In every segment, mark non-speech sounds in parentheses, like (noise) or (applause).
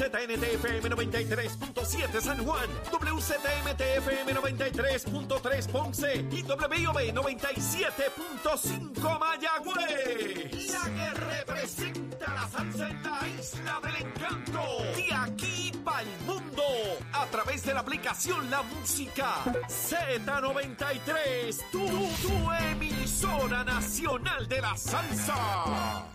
WZNTFM 93.7 San Juan, WZMTFM 93.3 Ponce y WIOB 97.5 Mayagüez. La que representa la salsa en la isla del encanto. De aquí para el mundo. A través de la aplicación La Música Z93. Tu, tu emisora nacional de la salsa. Amiga,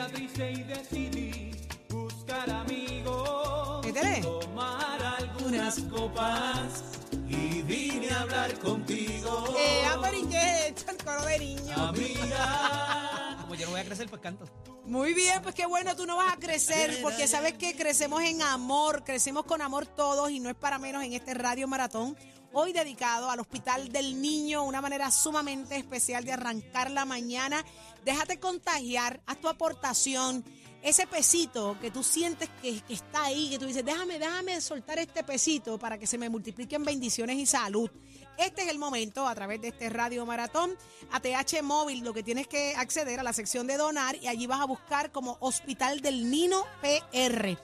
sentía triste y decidí buscar amigos. Métele. Tomar algunas copas y vine a hablar contigo. Eh, amor, ¿y qué es esto? El coro de niños. (laughs) Amiga. Como yo no voy a crecer, pues canto. Muy bien, pues qué bueno, tú no vas a crecer, porque sabes que crecemos en amor, crecemos con amor todos y no es para menos en este Radio Maratón. Hoy dedicado al Hospital del Niño, una manera sumamente especial de arrancar la mañana. Déjate contagiar, haz tu aportación, ese pesito que tú sientes que, está ahí, que tú dices, déjame, déjame soltar este pesito para que se me multipliquen bendiciones y salud. Este es el momento, a través de este Radio Maratón, ATH Móvil, lo que tienes que acceder a la sección de donar y allí vas a buscar como Hospital del Nino PR.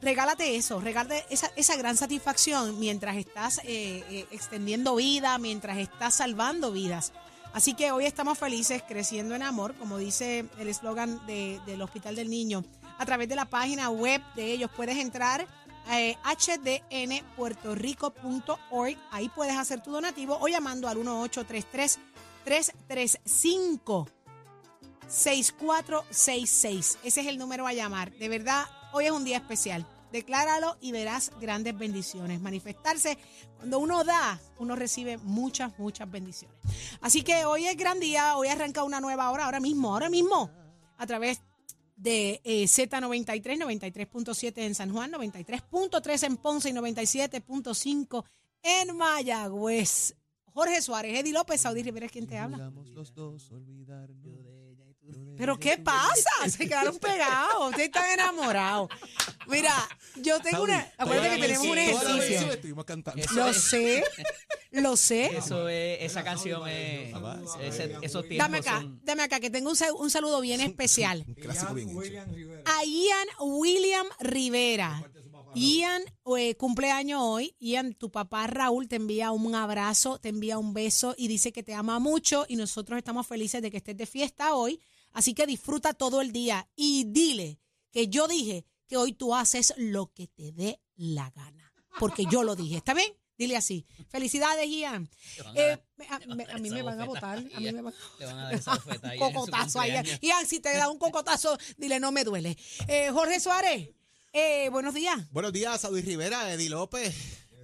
Regálate eso, regálate esa, esa gran satisfacción mientras estás eh, eh, extendiendo vida, mientras estás salvando vidas. Así que hoy estamos felices, creciendo en amor, como dice el eslogan de- del Hospital del Niño. A través de la página web de ellos puedes entrar eh, hdnpuertorico.org. Ahí puedes hacer tu donativo o llamando al 1833 335 6466. Ese es el número a llamar. De verdad, hoy es un día especial. Decláralo y verás grandes bendiciones. Manifestarse, cuando uno da, uno recibe muchas, muchas bendiciones. Así que hoy es gran día, hoy arranca una nueva hora, ahora mismo, ahora mismo, a través de eh, Z93, 93.7 en San Juan, 93.3 en Ponce y 97.5 en Mayagüez. Jorge Suárez, Eddie López, Saudí Rivera es quien te habla. ¿Pero qué pasa? Se quedaron pegados. Ustedes están enamorados. Mira, yo tengo una. Acuérdate que tenemos un ejercicio. estuvimos cantando. Eso Lo sé. Lo sé. Eso es, esa canción es, ese- esos tiempos Dame acá, son- dame acá, que tengo un, un saludo bien especial. Un clásico bien hecho. A Ian William Rivera. Ian eh, cumpleaños hoy. Ian, tu papá Raúl te envía un abrazo, te envía un beso y dice que te ama mucho y nosotros estamos felices de que estés de fiesta hoy. Así que disfruta todo el día y dile que yo dije que hoy tú haces lo que te dé la gana. Porque yo lo dije. ¿Está bien? Dile así. Felicidades, Ian. a Eh, a, me- a a mí me van a votar. A mí me van Le van a dar esa (laughs) cocotazo ahí. cumpleaños. Ian, si te da un cocotazo, dile no me duele. Eh, Jorge Suárez, eh, buenos días. Buenos días, Saudi Rivera, Eddie López,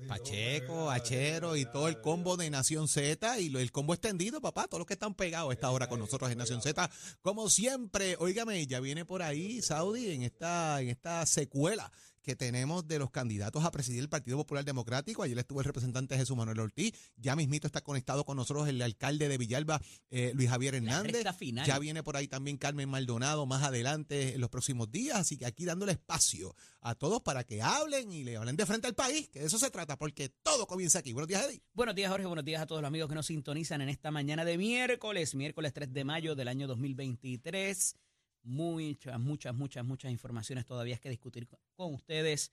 Pacheco, Achero y todo el combo de Nación Z y el combo extendido, papá, todos los que están pegados esta hora con nosotros en Nación Z. Como siempre, óigame, ya viene por ahí Saudi en esta, en esta secuela que tenemos de los candidatos a presidir el Partido Popular Democrático. Ayer estuvo el representante Jesús Manuel Ortiz. Ya mismito está conectado con nosotros el alcalde de Villalba, eh, Luis Javier Hernández. Ya viene por ahí también Carmen Maldonado más adelante en los próximos días. Así que aquí dándole espacio a todos para que hablen y le hablen de frente al país, que de eso se trata, porque todo comienza aquí. Buenos días, Eddie. Buenos días, Jorge. Buenos días a todos los amigos que nos sintonizan en esta mañana de miércoles, miércoles 3 de mayo del año 2023. Muchas, muchas, muchas, muchas informaciones todavía que discutir con- ustedes.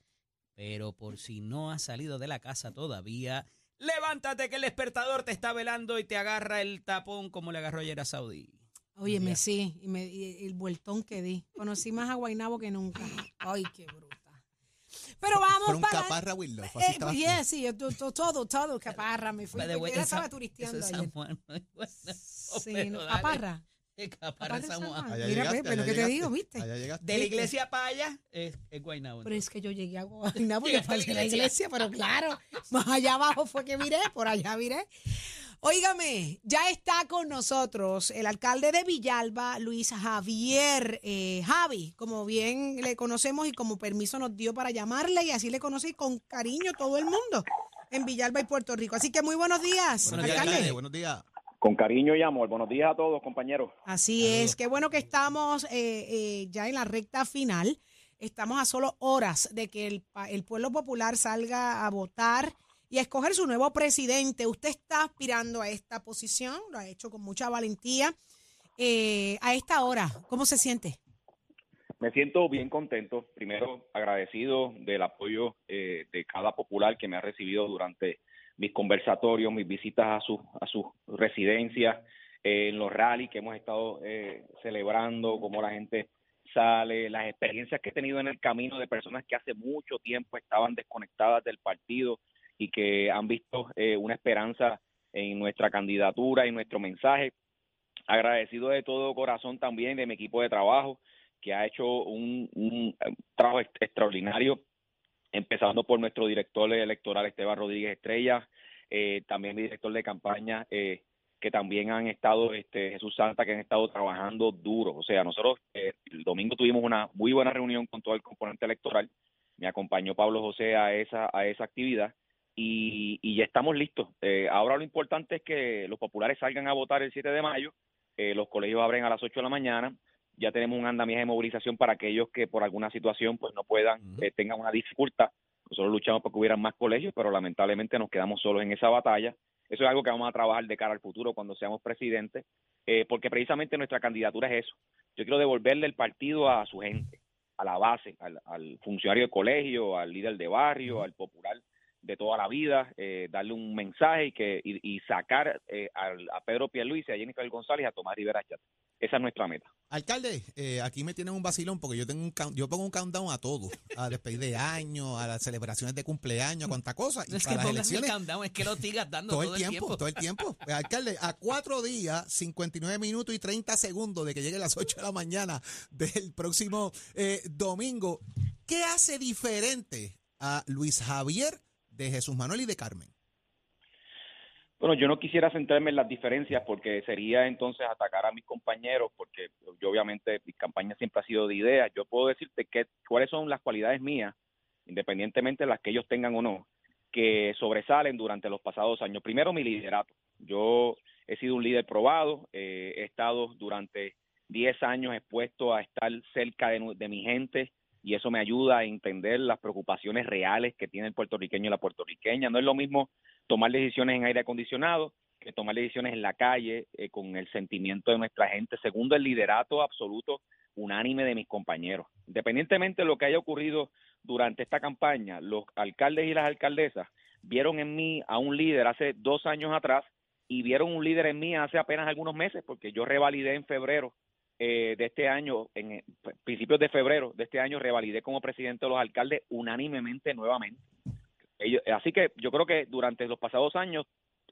Pero por si no has salido de la casa todavía, levántate que el despertador te está velando y te agarra el tapón como le agarró ayer a Saudí. Óyeme, sí, y, me, y el vueltón que di. Conocí más a Guainabo que nunca. Ay, qué bruta. Pero vamos Fueron para... caparra Willow. así Eh, tú. yeah, sí, todo, todo, caparra, me fui. Way, San- estaba turisteando es San ayer. Juan. Bueno, Sí, pero no, dale. caparra. En San Juan. Allá Mira, llegaste, Pepe, lo allá que te llegaste, digo, ¿viste? Allá llegaste. De la iglesia para allá es, es Guaynabo. Pero es que yo llegué a Guaynabo y (laughs) Llegaste a la iglesia. pero claro, más allá abajo fue que miré, por allá miré. Óigame, ya está con nosotros el alcalde de Villalba, Luis Javier eh, Javi, como bien le conocemos y como permiso nos dio para llamarle y así le conocí con cariño todo el mundo en Villalba y Puerto Rico. Así que muy buenos días, Buenos días, alcalde. alcalde. Buenos días. Con cariño y amor. Buenos días a todos, compañeros. Así es, qué bueno que estamos eh, eh, ya en la recta final. Estamos a solo horas de que el, pa- el pueblo popular salga a votar y a escoger su nuevo presidente. Usted está aspirando a esta posición, lo ha hecho con mucha valentía. Eh, a esta hora, ¿cómo se siente? Me siento bien contento. Primero, agradecido del apoyo eh, de cada popular que me ha recibido durante mis conversatorios, mis visitas a sus a sus residencias, eh, en los rallies que hemos estado eh, celebrando, cómo la gente sale, las experiencias que he tenido en el camino de personas que hace mucho tiempo estaban desconectadas del partido y que han visto eh, una esperanza en nuestra candidatura y nuestro mensaje. Agradecido de todo corazón también de mi equipo de trabajo que ha hecho un, eh, trabajo ex- extraordinario, empezando por nuestro director electoral Esteban Rodríguez Estrella, eh, también mi director de campaña, eh, que también han estado, este, Jesús Santa, que han estado trabajando duro. O sea, nosotros eh, el domingo tuvimos una muy buena reunión con todo el componente electoral, me acompañó Pablo José a esa, a esa actividad y, y ya estamos listos. Eh, ahora lo importante es que los populares salgan a votar el 7 de mayo, eh, los colegios abren a las 8 de la mañana, ya tenemos un andamiaje de movilización para aquellos que por alguna situación pues no puedan, eh, tengan una dificultad. Nosotros luchamos porque hubieran más colegios, pero lamentablemente nos quedamos solos en esa batalla. Eso es algo que vamos a trabajar de cara al futuro cuando seamos presidentes, eh, porque precisamente nuestra candidatura es eso. Yo quiero devolverle el partido a su gente, a la base, al, al funcionario de colegio, al líder de barrio, al popular de toda la vida, eh, darle un mensaje y que y, y sacar eh, al- a Pedro Pierluisi, a Jennifer González, y a Tomás Rivera Chat. Esa es nuestra meta. Alcalde, eh, aquí me tienen un vacilón porque yo tengo un count- yo pongo un countdown a todo, a despedir de año, a las celebraciones de cumpleaños, a cuánta cosa. Y No es que para las elecciones, countdown, es que lo sigas dando todo el tiempo, todo el tiempo. Eh, Alcalde, a cuatro días, 59 minutos y 30 segundos de que llegue las 8 de la mañana del próximo eh, domingo, ¿qué hace diferente a Luis Javier de Jesús Manuel y de Carmen? Bueno, yo no quisiera centrarme en las diferencias porque sería entonces atacar a mis compañeros, porque yo obviamente mi campaña siempre ha sido de ideas. Yo puedo decirte que, cuáles son las cualidades mías, independientemente de las que ellos tengan o no, que sobresalen durante los pasados años. Primero, mi liderato. Yo he sido un líder probado, eh, he estado durante 10 años expuesto a estar cerca de, mi gente y eso me ayuda a entender las preocupaciones reales que tiene el puertorriqueño y la puertorriqueña. No es lo mismo tomar decisiones en aire acondicionado que tomar decisiones en la calle eh, con el sentimiento de nuestra gente. Segundo, el liderato absoluto unánime de mis compañeros. Independientemente de lo que haya ocurrido durante esta campaña, los alcaldes y las alcaldesas vieron en mí a un líder hace dos años atrás y vieron un líder en mí hace apenas algunos meses, porque yo revalidé en febrero eh, de este año, en eh, principios de febrero de este año, revalidé como presidente de los alcaldes unánimemente nuevamente. Ellos- así que yo creo que durante los pasados años,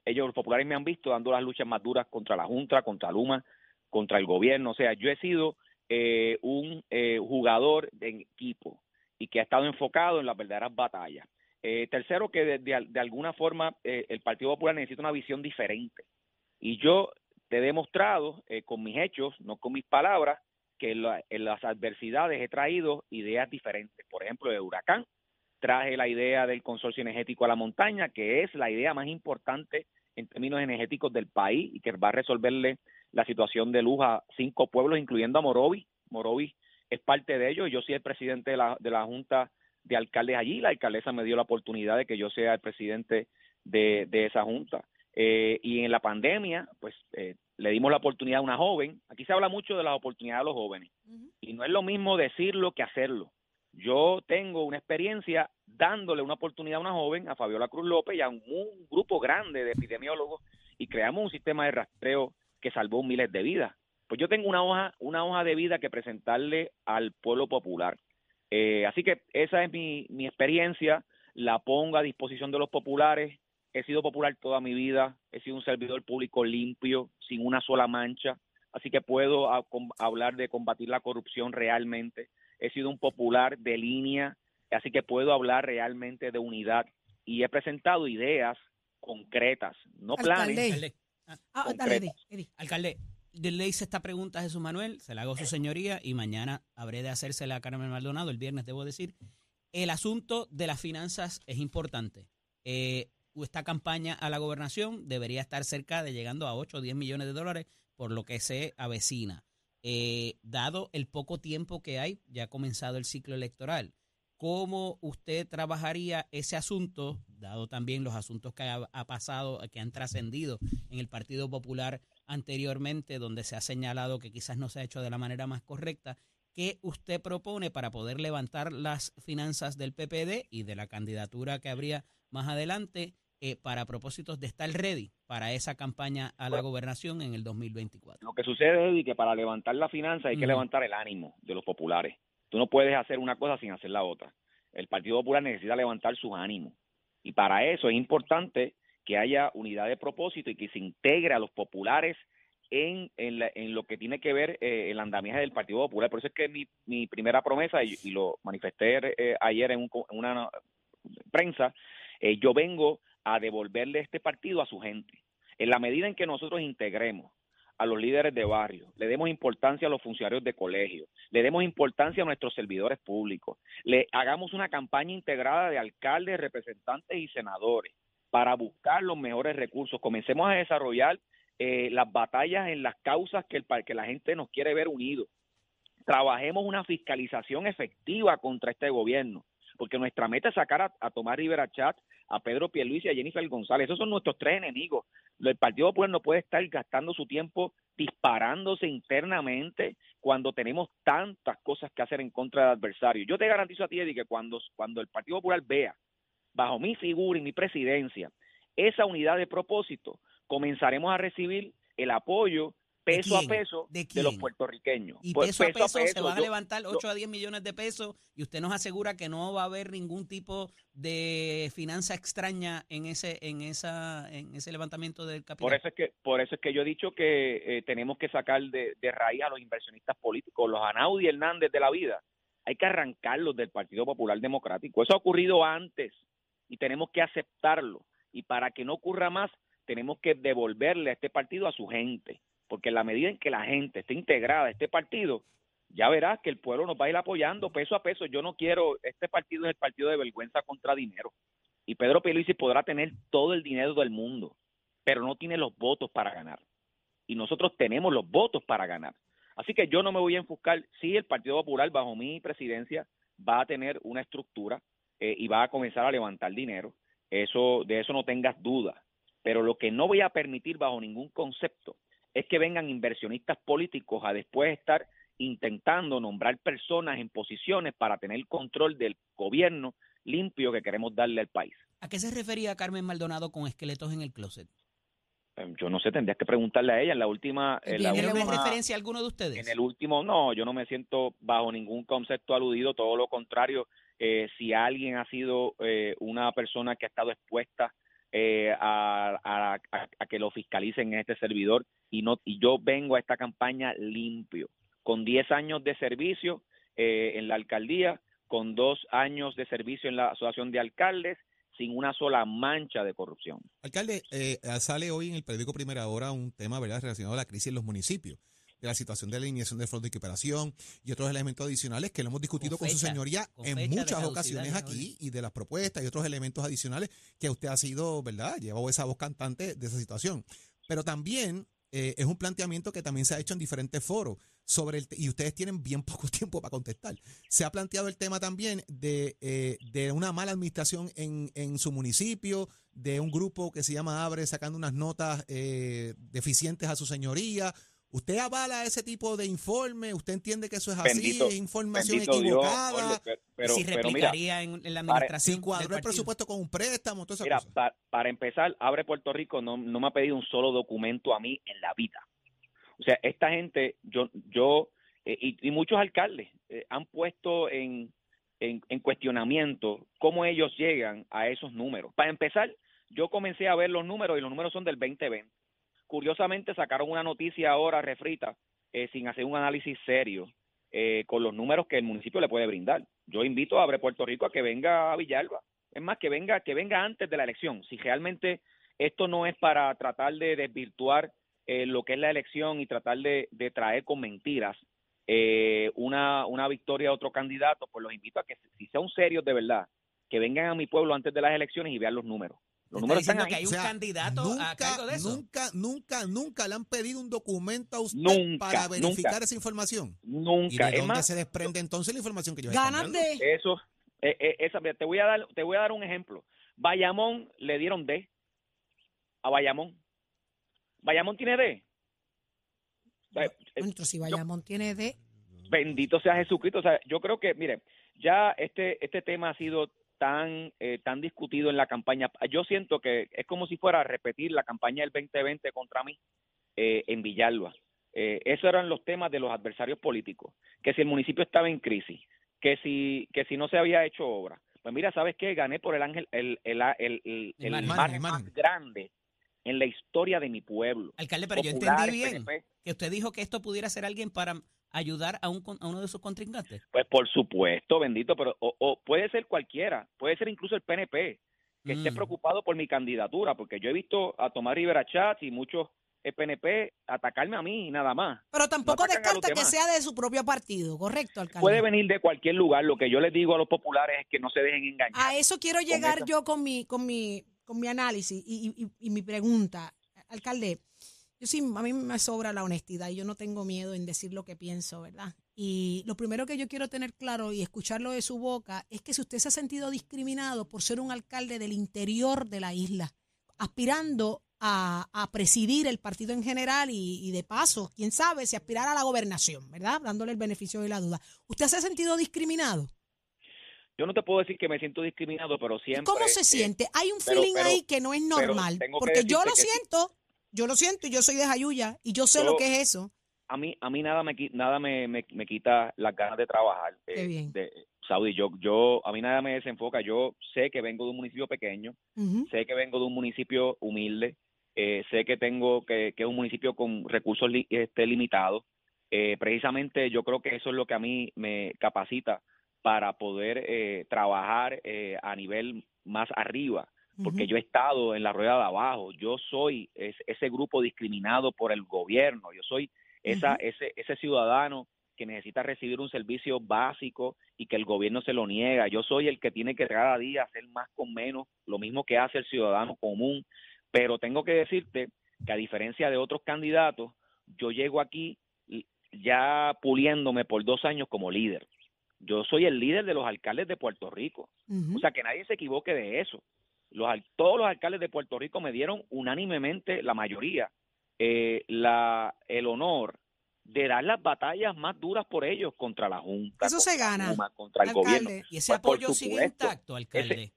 ellos, los populares, me han visto dando las luchas más duras contra la Junta, contra Luma, contra el gobierno. O sea, yo he sido eh, un eh, jugador de equipo y que ha estado enfocado en las verdaderas batallas. Eh, tercero, que de, de- de alguna forma eh, el Partido Popular necesita una visión diferente. Y yo te he demostrado eh, con mis hechos, no con mis palabras, que en, la- en las adversidades he traído ideas diferentes. Por ejemplo, de Huracán, traje la idea del consorcio energético a la montaña, que es la idea más importante en términos energéticos del país y que va a resolverle la situación de luz a cinco pueblos, incluyendo a Morovis. Morovis es parte de ello. Yo soy el presidente de la, de la Junta de Alcaldes allí. La alcaldesa me dio la oportunidad de que yo sea el presidente de, de esa Junta. Eh, y en la pandemia, pues eh, le dimos la oportunidad a una joven. Aquí se habla mucho de las oportunidades de los jóvenes. Y no es lo mismo decirlo que hacerlo. Yo tengo una experiencia dándole una oportunidad a una joven, a Fabiola Cruz López y a un, un grupo grande de epidemiólogos y creamos un sistema de rastreo que salvó miles de vidas. Pues yo tengo una hoja, una hoja de vida que presentarle al pueblo popular. Eh, así que esa es mi, mi experiencia, la pongo a disposición de los populares. He sido popular toda mi vida, he sido un servidor público limpio, sin una sola mancha, así que puedo a- com- hablar de combatir la corrupción realmente. He sido un popular de línea, así que puedo hablar realmente de unidad y he presentado ideas concretas, no planes. Alcalde. Alcalde, Ah, concretas. dale, Eddie, Eddie. alcalde, yo le hice esta pregunta a Jesús Manuel, se la hago a su señoría y mañana habré de hacérsela a Carmen Maldonado, el viernes debo decir. El asunto de las finanzas es importante. Eh, esta campaña a la gobernación debería estar cerca de llegando a 8 o 10 millones de dólares, por lo que se avecina. Eh, dado el poco tiempo que hay, ya ha comenzado el ciclo electoral, ¿cómo usted trabajaría ese asunto, dado también los asuntos que ha, ha pasado, que han trascendido en el Partido Popular anteriormente, donde se ha señalado que quizás no se ha hecho de la manera más correcta? ¿Qué usted propone para poder levantar las finanzas del PPD y de la candidatura que habría más adelante eh, para propósitos de estar ready para esa campaña a la gobernación en el 2024? Lo que sucede es que para levantar la finanza hay que levantar el ánimo de los populares. Tú no puedes hacer una cosa sin hacer la otra. El Partido Popular necesita levantar sus ánimos. Y para eso es importante que haya unidad de propósito y que se integre a los populares en, en, la- en lo que tiene que ver eh, el andamiaje del Partido Popular. Por eso es que mi, mi primera promesa, y, y lo manifesté eh, ayer en, un en una prensa, eh, yo vengo a devolverle este partido a su gente. En la medida en que nosotros integremos a los líderes de barrio, le demos importancia a los funcionarios de colegio, le demos importancia a nuestros servidores públicos, le hagamos una campaña integrada de alcaldes, representantes y senadores para buscar los mejores recursos. Comencemos a desarrollar eh, las batallas en las causas que, el, que la gente nos quiere ver unidos. Trabajemos una fiscalización efectiva contra este gobierno, porque nuestra meta es sacar a, a Tomás Rivera Chat, a Pedro Pierluisi y a Jennifer González. Esos son nuestros tres enemigos. El Partido Popular no puede estar gastando su tiempo disparándose internamente cuando tenemos tantas cosas que hacer en contra del adversario. Yo te garantizo a ti, Eddie, que cuando, cuando el Partido Popular vea, bajo mi figura y mi presidencia, esa unidad de propósito, comenzaremos a recibir el apoyo peso a peso ¿De de, los puertorriqueños. Y Pues, peso, a peso, se van a levantar yo- 8 a 10 millones de pesos y usted nos asegura que no va a haber ningún tipo de finanza extraña en ese en esa en ese levantamiento del capital. Por eso es que por eso es que yo he dicho que eh, tenemos que sacar de, de raíz a los inversionistas políticos, los Anaudi Hernández de la vida. Hay que arrancarlos del Partido Popular Democrático. Eso ha ocurrido antes y tenemos que aceptarlo. Y para que no ocurra más, tenemos que devolverle a este partido a su gente. Porque en la medida en que la gente esté integrada a este partido, ya verás que el pueblo nos va a ir apoyando peso a peso. Yo no quiero, este partido es el partido de vergüenza contra dinero. Y Pedro Pierluisi podrá tener todo el dinero del mundo, pero no tiene los votos para ganar. Y nosotros tenemos los votos para ganar. Así que yo no me voy a enfuscar. Sí, el Partido Popular, bajo mi presidencia, va a tener una estructura eh, y va a comenzar a levantar dinero. Eso, de eso no tengas duda. Pero lo que no voy a permitir bajo ningún concepto es que vengan inversionistas políticos a después estar intentando nombrar personas en posiciones para tener control del gobierno limpio que queremos darle al país. ¿A qué se refería Carmen Maldonado con esqueletos en el closet? Eh, Yo no sé, tendrías que preguntarle a ella en la última, en la Viene ¿Tiene una última- referencia a alguno de ustedes? En el último, no, yo no me siento bajo ningún concepto aludido, todo lo contrario. eh, si alguien ha sido eh, una persona que ha estado expuesta eh, a, a- que lo fiscalicen en este servidor y no y yo vengo a esta campaña limpio, con 10 años de servicio eh, en la alcaldía, con dos años de servicio en la asociación de alcaldes, sin una sola mancha de corrupción. Alcalde, eh, sale hoy en el periódico Primera Hora un tema ¿verdad? relacionado a la crisis en los municipios, de la situación de la alineación de fondo de equiparación y otros elementos adicionales que lo hemos discutido con, Con su señoría con en muchas ocasiones aquí y de las propuestas y otros elementos adicionales que usted ha sido, ¿verdad? Llevado esa voz cantante de esa situación. Pero también eh, es un planteamiento que también se ha hecho en diferentes foros sobre el y ustedes tienen bien (laughs) poco tiempo para contestar. Se ha planteado el tema también de, eh, de una mala administración en, en su municipio, de un grupo que se llama Abre sacando unas notas eh, deficientes a su señoría. ¿Usted avala ese tipo de informe? ¿Usted entiende que eso es así? Bendito- ¿Es información Dios, equivocada? Pero, pero, si pero mira, replicaría en, en la administración si cuadró el presupuesto con un préstamo, toda esa Mira, cosa. para empezar, Abre Puerto Rico no, no me ha pedido un solo documento a mí en la vida. O sea, esta gente, yo, yo eh, y, y muchos alcaldes eh, han puesto en, en, en cuestionamiento cómo ellos llegan a esos números. Para empezar, yo comencé a ver los números y los números son del 2020. Curiosamente sacaron una noticia ahora refrita eh, sin hacer un análisis serio eh, con los números que el municipio le puede brindar. Yo invito a Abre Puerto Rico a que venga a Villalba. Es más, que venga, que venga antes de la elección. Si realmente esto no es para tratar de desvirtuar eh, lo que es la elección y tratar de, traer con mentiras eh, una, una victoria a otro candidato, pues los invito a que si son serios de verdad, que vengan a mi pueblo antes de las elecciones y vean los números. Los números están ahí. que hay O sea, candidato a nunca, cargo de eso. Nunca, nunca, nunca le han pedido un documento a usted Nunca, para verificar nunca. esa información. ¿Y Nunca. de Es dónde más, se desprende entonces la información que están Ganas de. eso, eh, eh, esa, te voy a dar, te voy a dar un ejemplo. Bayamón le dieron D a Bayamón. Bayamón tiene D. Sea, eh, si Bayamón tiene de. Bendito sea Jesucristo. O sea, yo creo que, mire, ya este este tema ha sido tan eh, tan discutido en la campaña. Yo siento que es como si fuera a repetir la campaña del 2020 contra mí eh, en Villalba. Eh, esos eran los temas de los adversarios políticos. Que si el municipio estaba en crisis, que si que si no se había hecho obra. Pues mira, ¿sabes qué? Gané por el ángel el el, el, el, el Margen, más grande en la historia de mi pueblo. Alcalde, pero yo Populares, entendí bien PNP. que usted dijo que esto pudiera ser alguien para ayudar a, un, con- a uno de sus contrincantes. Pues por supuesto, bendito, pero o, o puede ser cualquiera, puede ser incluso el PNP que esté Mm. preocupado por mi candidatura, porque yo he visto a Tomás Rivera Chatz y muchos PNP atacarme a mí y nada más. Pero tampoco los descarta que sea de su propio partido, ¿correcto, alcalde? Puede venir de cualquier lugar. Lo que yo les digo a los populares es que no se dejen engañar. A eso quiero llegar yo con mi, con mi, con mi análisis y, y- y- y mi pregunta. Alcalde, yo sí, a mí me sobra la honestidad y yo no tengo miedo en decir lo que pienso, ¿verdad? Y lo primero que yo quiero tener claro y escucharlo de su boca es que si usted se ha sentido discriminado por ser un alcalde del interior de la isla, aspirando a, a presidir el partido en general y, y de paso, quién sabe, si aspirar a la gobernación, ¿verdad? Dándole el beneficio de la duda. ¿Usted se ha sentido discriminado? Yo no te puedo decir que me siento discriminado, pero ¿Y siempre. ¿Cómo se eh, siente? Hay un pero- feeling pero- ahí que no es normal. Porque yo lo sí. Yo lo siento y yo soy de Jayuya y yo sé Yo- lo que es eso. a mí a mí nada me nada me, me, me quita las ganas de trabajar eh, Qué bien. de- Saudi yo yo a mí nada me desenfoca yo sé que vengo de un municipio pequeño Ujú. sé que vengo de un municipio humilde eh, sé que tengo que, que es un municipio con recursos li- este, limitados Eh, precisamente yo creo que eso es lo que a mí me capacita para poder eh, trabajar eh, a nivel más arriba porque yo he estado en la rueda de abajo, yo soy es- ese grupo discriminado por el gobierno, yo soy esa, ese, ese ciudadano que necesita recibir un servicio básico y que el gobierno se lo niega, yo soy el que tiene que cada día hacer más con menos, lo mismo que hace el ciudadano común, pero tengo que decirte que a diferencia de otros candidatos, yo llego aquí ya puliéndome por dos años como líder. Yo soy el líder de los alcaldes de Puerto Rico. O sea, que nadie se equivoque de eso. Los, todos los alcaldes de Puerto Rico me dieron unánimemente, la mayoría, eh, la, el honor de dar las batallas más duras por ellos contra la Junta, Eso se contra gana, Luma, contra el alcalde. gobierno. Y ese Pues, apoyo sigue supuesto, intacto, alcalde.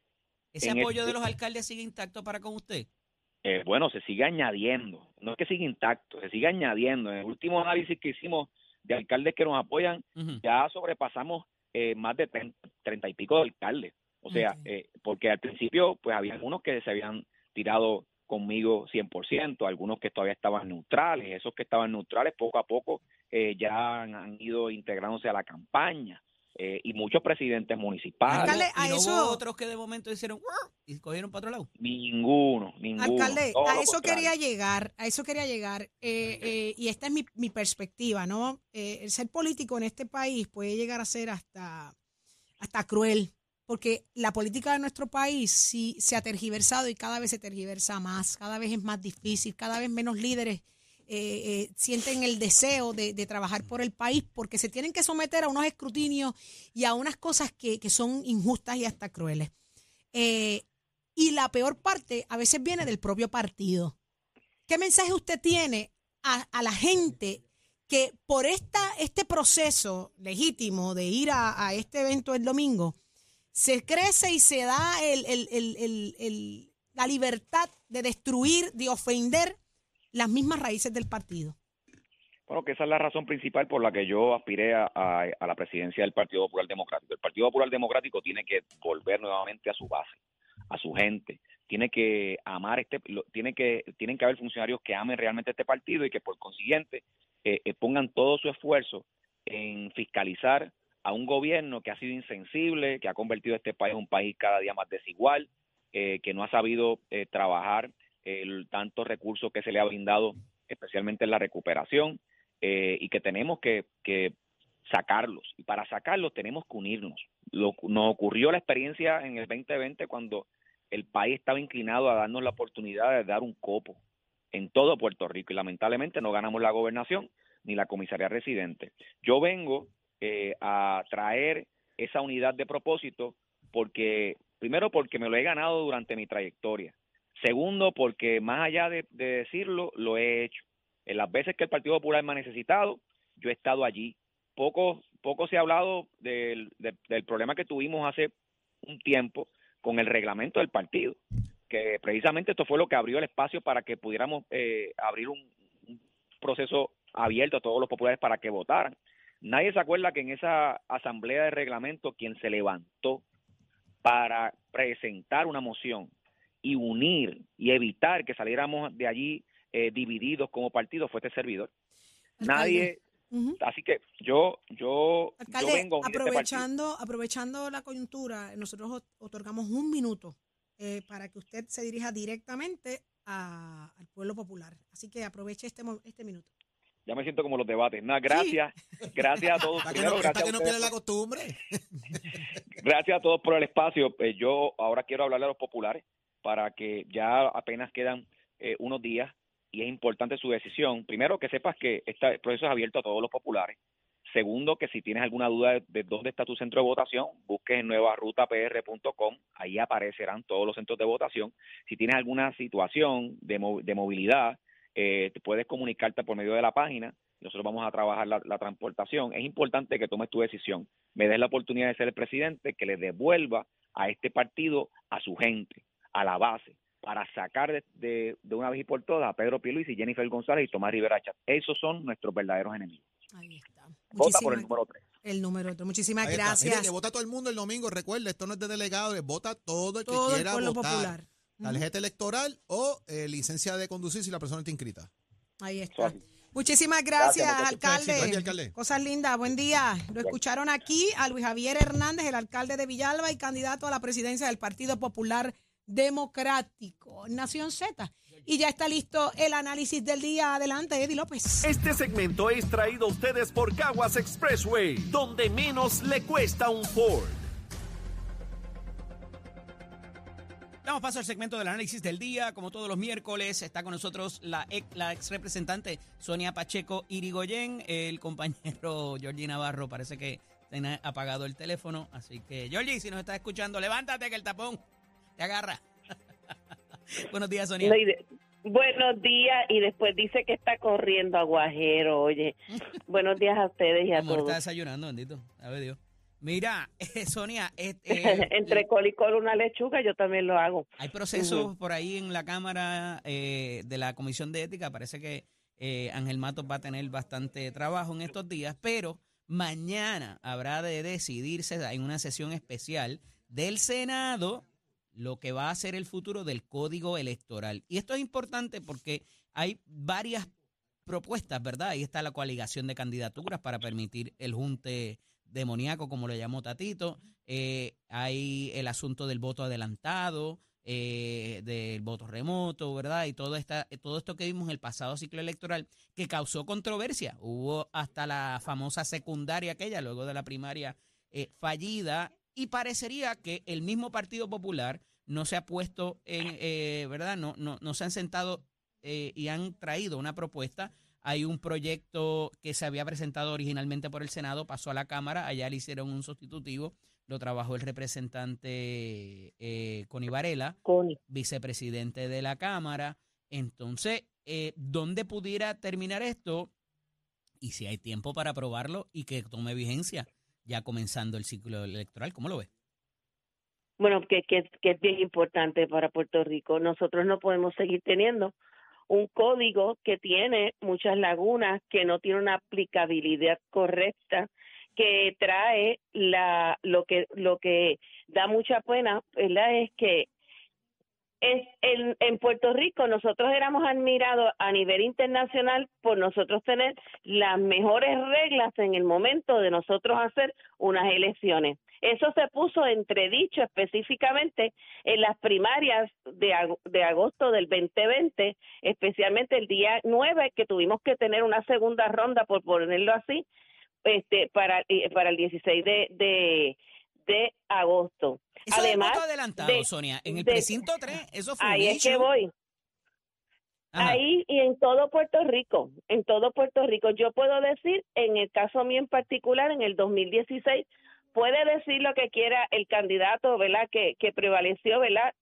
Ese, apoyo de los alcaldes sigue intacto para con usted. Eh, bueno, se sigue añadiendo, no es que siga intacto, se sigue añadiendo. En el último análisis que hicimos de alcaldes que nos apoyan, ya sobrepasamos eh, más de 30, 30 y pico de alcaldes. O sea, eh, porque al principio, pues había algunos que se habían tirado conmigo 100%, algunos que todavía estaban neutrales, esos que estaban neutrales poco a poco eh, ya han, han ido integrándose a la campaña eh, y muchos presidentes municipales. Alcalde, ¿Y a no eso- hubo otros que de momento hicieron y cogieron para otro lado? Ninguno, ninguno. Alcalde, a eso contrario. quería llegar, a eso quería llegar, eh, eh, y esta es mi, mi perspectiva, ¿no? Eh, el ser político en este país puede llegar a ser hasta, hasta cruel, porque la política de nuestro país sí se ha tergiversado y cada vez se tergiversa más, cada vez es más difícil, cada vez menos líderes eh, eh, sienten el deseo de, trabajar por el país porque se tienen que someter a unos escrutinios y a unas cosas que, son injustas y hasta crueles. Eh, y la peor parte a veces viene del propio partido. ¿Qué mensaje usted tiene a, a la gente que por esta, este proceso legítimo de ir a este evento el domingo, se crece y se da el- el- el- la libertad de destruir, de ofender las mismas raíces del partido? Bueno, que esa es la razón principal por la que yo aspiré a, a- la presidencia del Partido Popular Democrático. El Partido Popular Democrático tiene que volver nuevamente a su base, a su gente. Tiene que amar este, tiene que, tienen que haber funcionarios que amen realmente este partido y que por consiguiente eh, eh, pongan todo su esfuerzo en fiscalizar a un gobierno que ha sido insensible, que ha convertido a este país en un país cada día más desigual, eh, que no ha sabido eh, trabajar el tantos recursos que se le ha brindado, especialmente en la recuperación, eh, y que tenemos que, sacarlos. Y para sacarlos tenemos que unirnos. Lo- nos ocurrió la experiencia en el 2020 cuando el país estaba inclinado a darnos la oportunidad de dar un copo en todo Puerto Rico y lamentablemente no ganamos la gobernación ni la comisaría residente. Yo vengo eh, a traer esa unidad de propósito porque, primero porque me lo he ganado durante mi trayectoria. Segundo, porque más allá de, decirlo, lo he hecho. En las veces que el Partido Popular me ha necesitado, yo he estado allí. Poco, poco se ha hablado del, del problema que tuvimos hace un tiempo con el reglamento del partido, que precisamente esto fue lo que abrió el espacio para que pudiéramos eh, abrir un, proceso abierto a todos los populares para que votaran. Nadie se acuerda que en esa asamblea de reglamento quien se levantó para presentar una moción y unir y evitar que saliéramos de allí eh, divididos como partido fue este servidor. Nadie Así que yo, yo, vengo este aprovechando, aprovechando la coyuntura, nosotros otorgamos un minuto eh, para que usted se dirija directamente al pueblo popular. Así que aproveche este, este minuto. Ya me siento como los debates. Nada, gracias. Gracias a todos. (laughs) gracias que no la costumbre. (laughs) gracias a todos por el espacio. Eh, yo ahora quiero hablarle a los populares para que ya apenas quedan eh, unos días y es importante su decisión. Primero, que sepas que este proceso es abierto a todos los populares. Segundo, que si tienes alguna duda de, dónde está tu centro de votación, busques en nuevarutapr.com, ahí aparecerán todos los centros de votación. Si tienes alguna situación de, movilidad, eh, te puedes comunicarte por medio de la página. Nosotros vamos a trabajar la, la, transportación. Es importante que tomes tu decisión. Me des la oportunidad de ser el presidente, que le devuelva a este partido a su gente, a la base para sacar de, una vez y por todas a Pedro Pierluisi, y Jennifer González y Tomás Rivera Chat. Esos son nuestros verdaderos enemigos. Ahí está. Vota por el número 3. El número 3. Muchísimas gracias. que vota todo el mundo el domingo. Recuerde, esto no es de delegado, vota todo el que quiera votar. Popular. Tarjeta electoral o eh, licencia de conducir si la persona está inscrita. Ahí está. Muchísimas gracias, alcalde. alcalde. Cosas lindas, buen día. Lo escucharon aquí a Luis Javier Hernández, el alcalde de Villalba y candidato a la presidencia del Partido Popular democrático. Nación Z. Y ya está listo el análisis del día. Adelante, Eddie López. Este segmento es traído a ustedes por Caguas Expressway, donde menos le cuesta un Ford. Damos paso al segmento del análisis del día. Como todos los miércoles, está con nosotros la ex, la ex representante Sonia Pacheco Irigoyen. El compañero (laughs) Georgie Navarro parece que tiene apagado el teléfono. Así que, Georgie, si nos estás escuchando, levántate que el tapón te agarra. (laughs) Buenos días, Sonia. buenos días, y después dice que está corriendo aguajero, oye. (laughs) Buenos días a ustedes y a Amor, todos. está desayunando, bendito. A ver, Dios. Mira, (laughs) Sonia, eh, (laughs) entre col y col una lechuga, yo también lo hago. Hay procesos por ahí en la Cámara eh, de la Comisión de Ética. Parece que eh, Ángel Matos va a tener bastante trabajo en estos días, pero mañana habrá de decidirse en una sesión especial del Senado lo que va a ser el futuro del código electoral. Y esto es importante porque hay varias propuestas, ¿verdad? Ahí está la coaligación de candidaturas para permitir el junte demoníaco, como lo llamó Tatito. Eh, hay el asunto del voto adelantado, eh, del voto remoto, ¿verdad? Y todo, esta, todo esto que vimos en el pasado ciclo electoral que causó controversia. Hubo hasta la famosa secundaria aquella, luego de la primaria eh, fallida, y parecería que el mismo Partido Popular no se ha puesto en, eh, ¿verdad? No, no, no se han sentado eh, y han traído una propuesta. Hay un proyecto que se había presentado originalmente por el Senado, pasó a la Cámara, allá le hicieron un sustitutivo, lo trabajó el representante eh, Connie Varela, vicepresidente de la Cámara. Entonces, eh, ¿dónde pudiera terminar esto? Y si hay tiempo para aprobarlo y que tome vigencia ya comenzando el ciclo electoral. ¿Cómo lo ves? Bueno, que, que, que es bien importante para Puerto Rico. Nosotros no podemos seguir teniendo un código que tiene muchas lagunas, que no tiene una aplicabilidad correcta, que trae la lo que lo que da mucha pena, ¿verdad? Es que en Puerto Rico nosotros éramos admirados a nivel internacional por nosotros tener las mejores reglas en el momento de nosotros hacer unas elecciones. Eso se puso entredicho específicamente en las primarias de, de agosto del 2020, especialmente el día 9, que tuvimos que tener una segunda ronda, por ponerlo así, este para, eh, para el 16 de, de de agosto. Eso Además, es adelantado, de- Sonia. En el precinto 3, eso fue un ahí es que voy. Ajá. Ahí y en todo Puerto Rico, en todo Puerto Rico. Yo puedo decir, en el caso mío en particular, en el 2016, puede decir lo que quiera el candidato, ¿verdad? Que, que prevaleció, ¿verdad?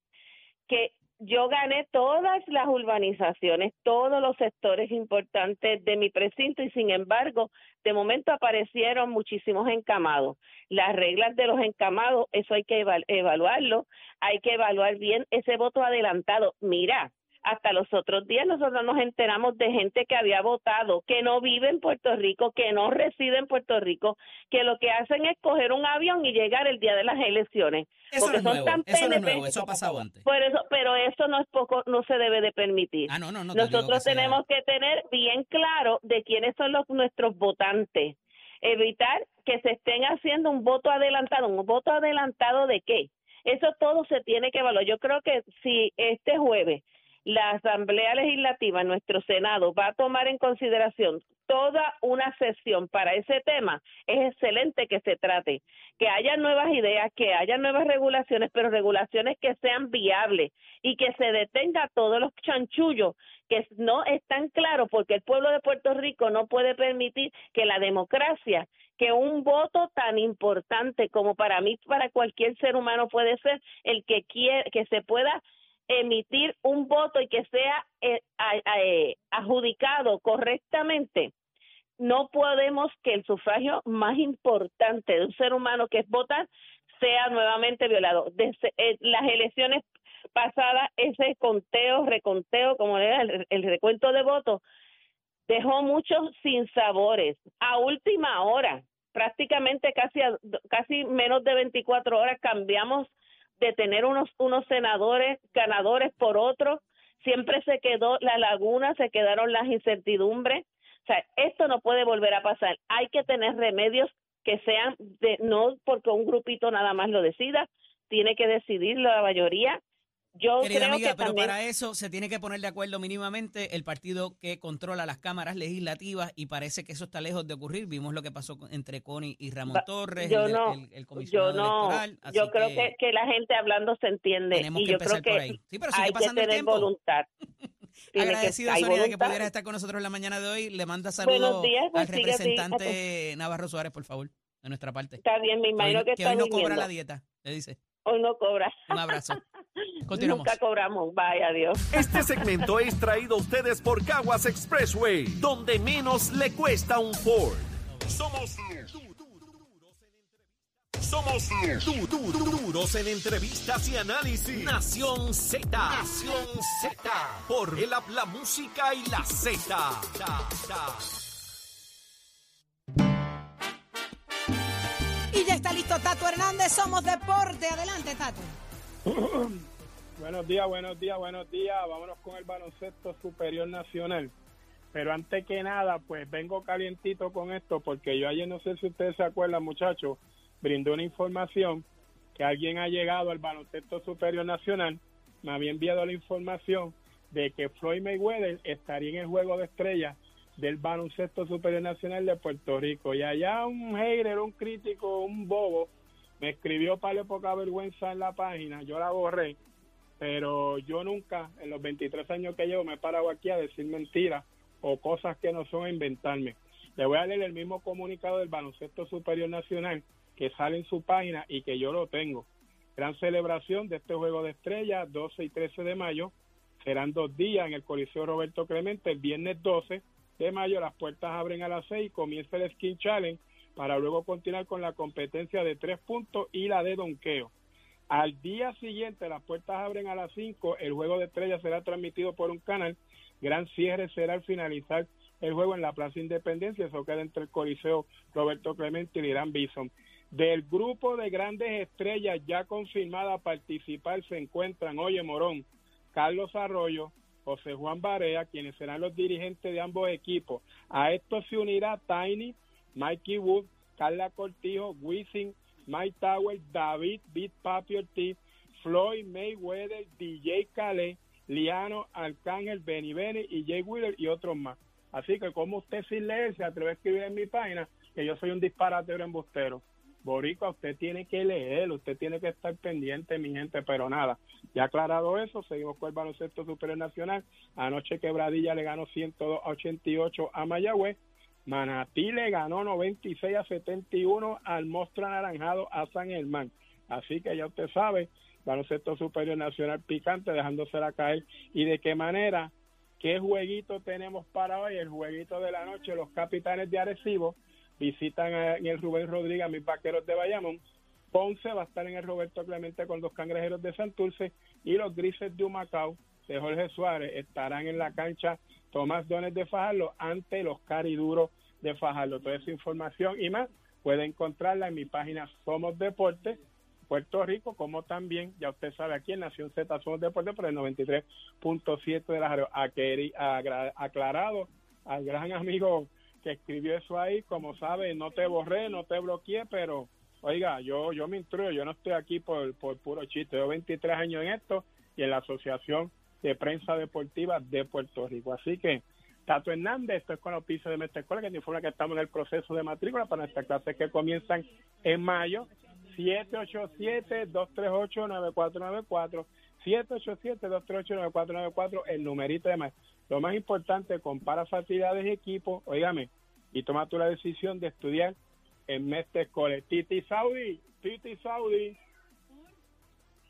Que yo gané todas las urbanizaciones, todos los sectores importantes de mi precinto y sin embargo, de momento aparecieron muchísimos encamados. Las reglas de los encamados, eso hay que eval- evaluarlo, hay que evaluar bien ese voto adelantado. Mira, hasta los otros días nosotros nos enteramos de gente que había votado, que no vive en Puerto Rico, que no reside en Puerto Rico, que lo que hacen es coger un avión y llegar el día de las elecciones. Eso no porque es son nuevo, tan eso no es PNP. nuevo, eso ha pasado antes. Por eso, pero eso no es poco, no se debe de permitir. Ah, no, no, no. que Nosotros sea- tenemos que tener bien claro de quiénes son los nuestros votantes. Evitar que se estén haciendo un voto adelantado. ¿Un voto adelantado de qué? Eso todo se tiene que evaluar. Yo creo que si este jueves la Asamblea Legislativa, nuestro Senado, va a tomar en consideración toda una sesión para ese tema, es excelente que se trate, que haya nuevas ideas, que haya nuevas regulaciones, pero regulaciones que sean viables y que se detenga todos los chanchullos que no están claros porque el pueblo de Puerto Rico no puede permitir que la democracia, que un voto tan importante como para mí, para cualquier ser humano puede ser el que quiere, que se pueda emitir un voto y que sea eh, eh, adjudicado correctamente, no podemos que el sufragio más importante de un ser humano que es votar sea nuevamente violado. Desde eh, las elecciones pasadas, ese conteo, reconteo, como era el, el recuento de votos, dejó muchos sin sabores. A última hora, prácticamente casi, a- casi menos de 24 horas, cambiamos de tener unos, unos senadores ganadores por otros. Siempre se quedó la laguna, se quedaron las incertidumbres. O sea, esto no puede volver a pasar. Hay que tener remedios que sean de, no porque un grupito nada más lo decida, tiene que decidir la mayoría. Yo Querida creo amiga, que pero también para eso se tiene que poner de acuerdo mínimamente el partido que controla las cámaras legislativas y parece que eso está lejos de ocurrir. Vimos lo que pasó entre Connie y Ramón Torres, yo el, no, el- el yo comisionado no, electoral. así yo creo que, que la gente hablando se entiende tenemos y que yo empezar creo por que ahí. Sí, pero hay que tener tiempo. voluntad. (laughs) Que- Agradecido, Sonia, de que pudieras estar con nosotros la mañana de hoy. Le manda saludos días, pues, al sigue así. representante Navarro Suárez, por favor, de nuestra parte. Está bien, me Que imagino hoy, que, que está hoy no cobra la dieta, le dice. Hoy no cobra. Un abrazo. (laughs) Continuamos. Nunca cobramos. Vaya, adiós. Este segmento es traído a ustedes por Caguas Expressway, donde menos le cuesta un Ford. Somos somos du- du- du- duros en entrevistas y análisis. Nación Z. Nación Z. Por el app, la música y la Z. Y ya está listo Tato Hernández, somos deporte. Adelante, Tato. Buenos días, buenos días, buenos días. Vámonos con el baloncesto superior nacional. Pero antes que nada, pues vengo calientito con esto porque yo ayer no sé si ustedes se acuerdan, muchachos, brindó una información que alguien ha llegado al baloncesto superior nacional, me había enviado la información de que Floyd Mayweather estaría en el juego de estrellas del baloncesto superior nacional de Puerto Rico. Y allá un hater, un crítico, un bobo, me escribió para poca vergüenza en la página, yo la borré, pero yo nunca, en los 23 años que llevo, me he parado aquí a decir mentiras o cosas que no son a inventarme. Le voy a leer el mismo comunicado del Baloncesto Superior Nacional que sale en su página y que yo lo tengo. Gran celebración de este Juego de Estrellas, 12 y 13 de mayo. Serán dos días en el Coliseo Roberto Clemente. El viernes 12 de mayo las puertas abren a las 6 y comienza el Skin Challenge para luego continuar con la competencia de tres puntos y la de donqueo. Al día siguiente las puertas abren a las 5, el juego de estrellas será transmitido por un canal, gran cierre será al finalizar el juego en la Plaza Independencia, eso queda entre el Coliseo Roberto Clemente y Irán Bison. Del grupo de grandes estrellas ya confirmada a participar se encuentran, oye Morón, Carlos Arroyo, José Juan Barea, quienes serán los dirigentes de ambos equipos. A esto se unirá Tiny, Mikey Wood, Carla Cortijo, Wisin, Mike Tower, David Beat Papi Ortiz, Floyd Mayweather, DJ Khaled, Liano, Arcángel, Benny Benny y Jay Wheeler y otros más. Así que como usted sin leer se atreve a escribir en mi página que yo soy un disparatero embustero. Boricua, usted tiene que leer, usted tiene que estar pendiente, mi gente, pero nada, ya aclarado eso, seguimos con el baloncesto superior nacional. Anoche Quebradilla le ganó 102 a 88 a Mayagüez. Manatí le ganó 96 a 71 al monstruo anaranjado a San Germán. Así que ya usted sabe, baloncesto superior nacional picante, dejándosela caer. ¿Y de qué manera? ¿Qué jueguito tenemos para hoy? El jueguito de la noche, los capitanes de Arecibo visitan a- en el Rubén Rodríguez a mis vaqueros de Bayamón. Ponce va a estar en el Roberto Clemente con los cangrejeros de Santurce y los grises de Humacao de Jorge Suárez estarán en la cancha Tomás Dones de Fajardo ante los cariduros de Fajardo. Toda esa información y más puede encontrarla en mi página Somos Deportes Puerto Rico, como también, ya usted sabe, aquí en Nación Z Somos Deportes por el 93.7 de la radio. Aclarado al gran amigo que escribió eso ahí, como sabe, no te borré, no te bloqueé, pero oiga, yo yo me instruyo, yo no estoy aquí por, por puro chiste, yo 23 años en esto y en la Asociación de Prensa Deportiva de Puerto Rico. Así que, Tato Hernández, esto es con los pisos de Mestre Escuela, que te informa que estamos en el proceso de matrícula para nuestras clases que comienzan en mayo. 787-238-9494. 787-238-9494, el numerito de más. Lo más importante, compara facilidades y equipos, óigame, y toma tú la decisión de estudiar en Mestre College. Titi Saudi, Titi Saudi,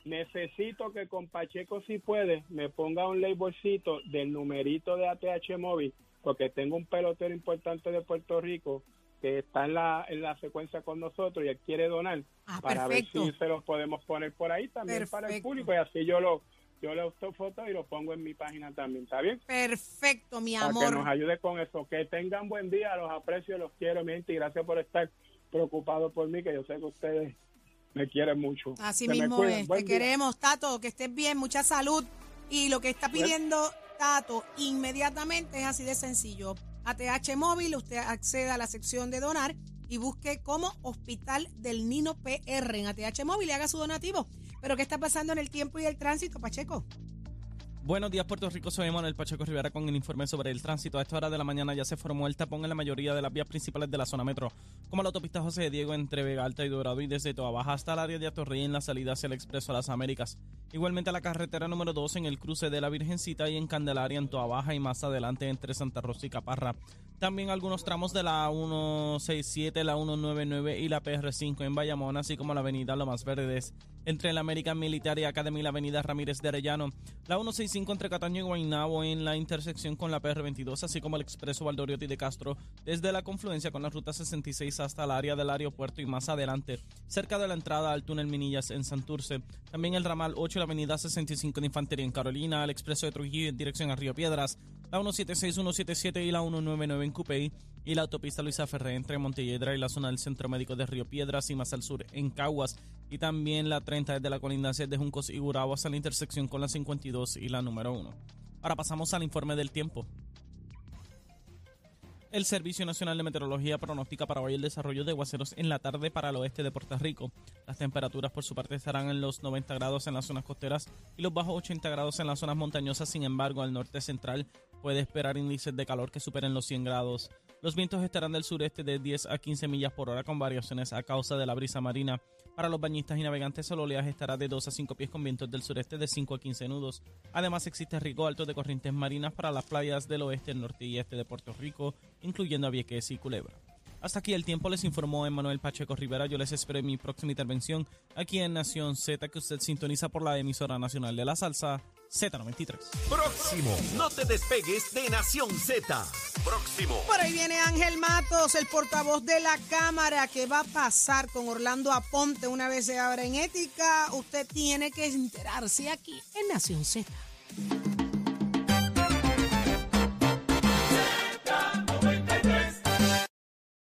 necesito que con Pacheco, si puede, me ponga un labelcito del numerito de ATH móvil, porque tengo un pelotero importante de Puerto Rico que está en la, en la secuencia con nosotros y él quiere donar Ah, para perfecto. ver si se los podemos poner por ahí también para el público y así yo lo yo le tomo fotos y lo pongo en mi página también, ¿está bien? Perfecto, mi Para que nos amor. ayude con eso. Que tengan buen día, los aprecio, los quiero, mi gente, y gracias por estar preocupados por mí, que yo sé que ustedes me quieren mucho. Así mismo es. Te día. queremos, Tato, que estés bien, mucha salud. Y lo que está pidiendo Tato inmediatamente es así de sencillo. ATH móvil, usted accede a la sección de donar y busque como Hospital del Nino PR en ATH móvil y haga su donativo. Pero ¿qué está pasando en el tiempo y el tránsito, Pacheco? Buenos días, Puerto Rico. Soy Manuel Pacheco Rivera con el informe sobre el tránsito. A esta hora de la mañana ya se formó el tapón en la mayoría de las vías principales de la zona metro, como la autopista José de Diego entre Vega Alta y Dorado y desde Toa Baja hasta el área de Atorrey en la salida hacia el Expreso a las Américas. Igualmente la carretera número 2 en el cruce de la Virgencita y en Candelaria en Toa Baja y más adelante entre Santa Rosa y Caparra. También algunos tramos de la 167, la 199 y la PR5 en Bayamón, así como la avenida Lomas Verdes entre la American Military Academy y la avenida Ramírez de Arellano, la 165 entre Cataño y Guaynabo en la intersección con la PR22, así como el expreso Valdoriotti de Castro, desde la confluencia con la ruta 66 hasta el área del aeropuerto y más adelante, cerca de la entrada al túnel Minillas en Santurce. También el ramal 8 y la avenida 65 de Infantería en Carolina, el expreso de Trujillo en dirección a Río Piedras, la 176, 177 y la 199 en Cupey y la autopista Luisa Ferré entre Montelledra y la zona del Centro Médico de Río Piedras y más al sur en Caguas y también la 30 desde la colindancia de Juncos y Gurabo hasta la intersección con la 52 y la número 1. Ahora pasamos al informe del tiempo. El Servicio Nacional de Meteorología pronostica para hoy el desarrollo de aguaceros en la tarde para el oeste de Puerto Rico. Las temperaturas por su parte estarán en los 90 grados en las zonas costeras y los bajos 80 grados en las zonas montañosas. Sin embargo, al norte central puede esperar índices de calor que superen los 100 grados. Los vientos estarán del sureste de 10 a 15 millas por hora con variaciones a causa de la brisa marina. Para los bañistas y navegantes el oleaje estará de 2 a 5 pies con vientos del sureste de 5 a 15 nudos. Además existe riesgo alto de corrientes marinas para las playas del oeste, norte y este de Puerto Rico, incluyendo a Vieques y Culebra. Hasta aquí el tiempo les informó Emanuel Pacheco Rivera. Yo les espero en mi próxima intervención aquí en Nación Z, que usted sintoniza por la emisora nacional de la salsa Z93. Próximo. No te despegues de Nación Z. Próximo. Por ahí viene Ángel Matos, el portavoz de la Cámara. ¿Qué va a pasar con Orlando Aponte una vez se abra en ética? Usted tiene que enterarse aquí en Nación Z.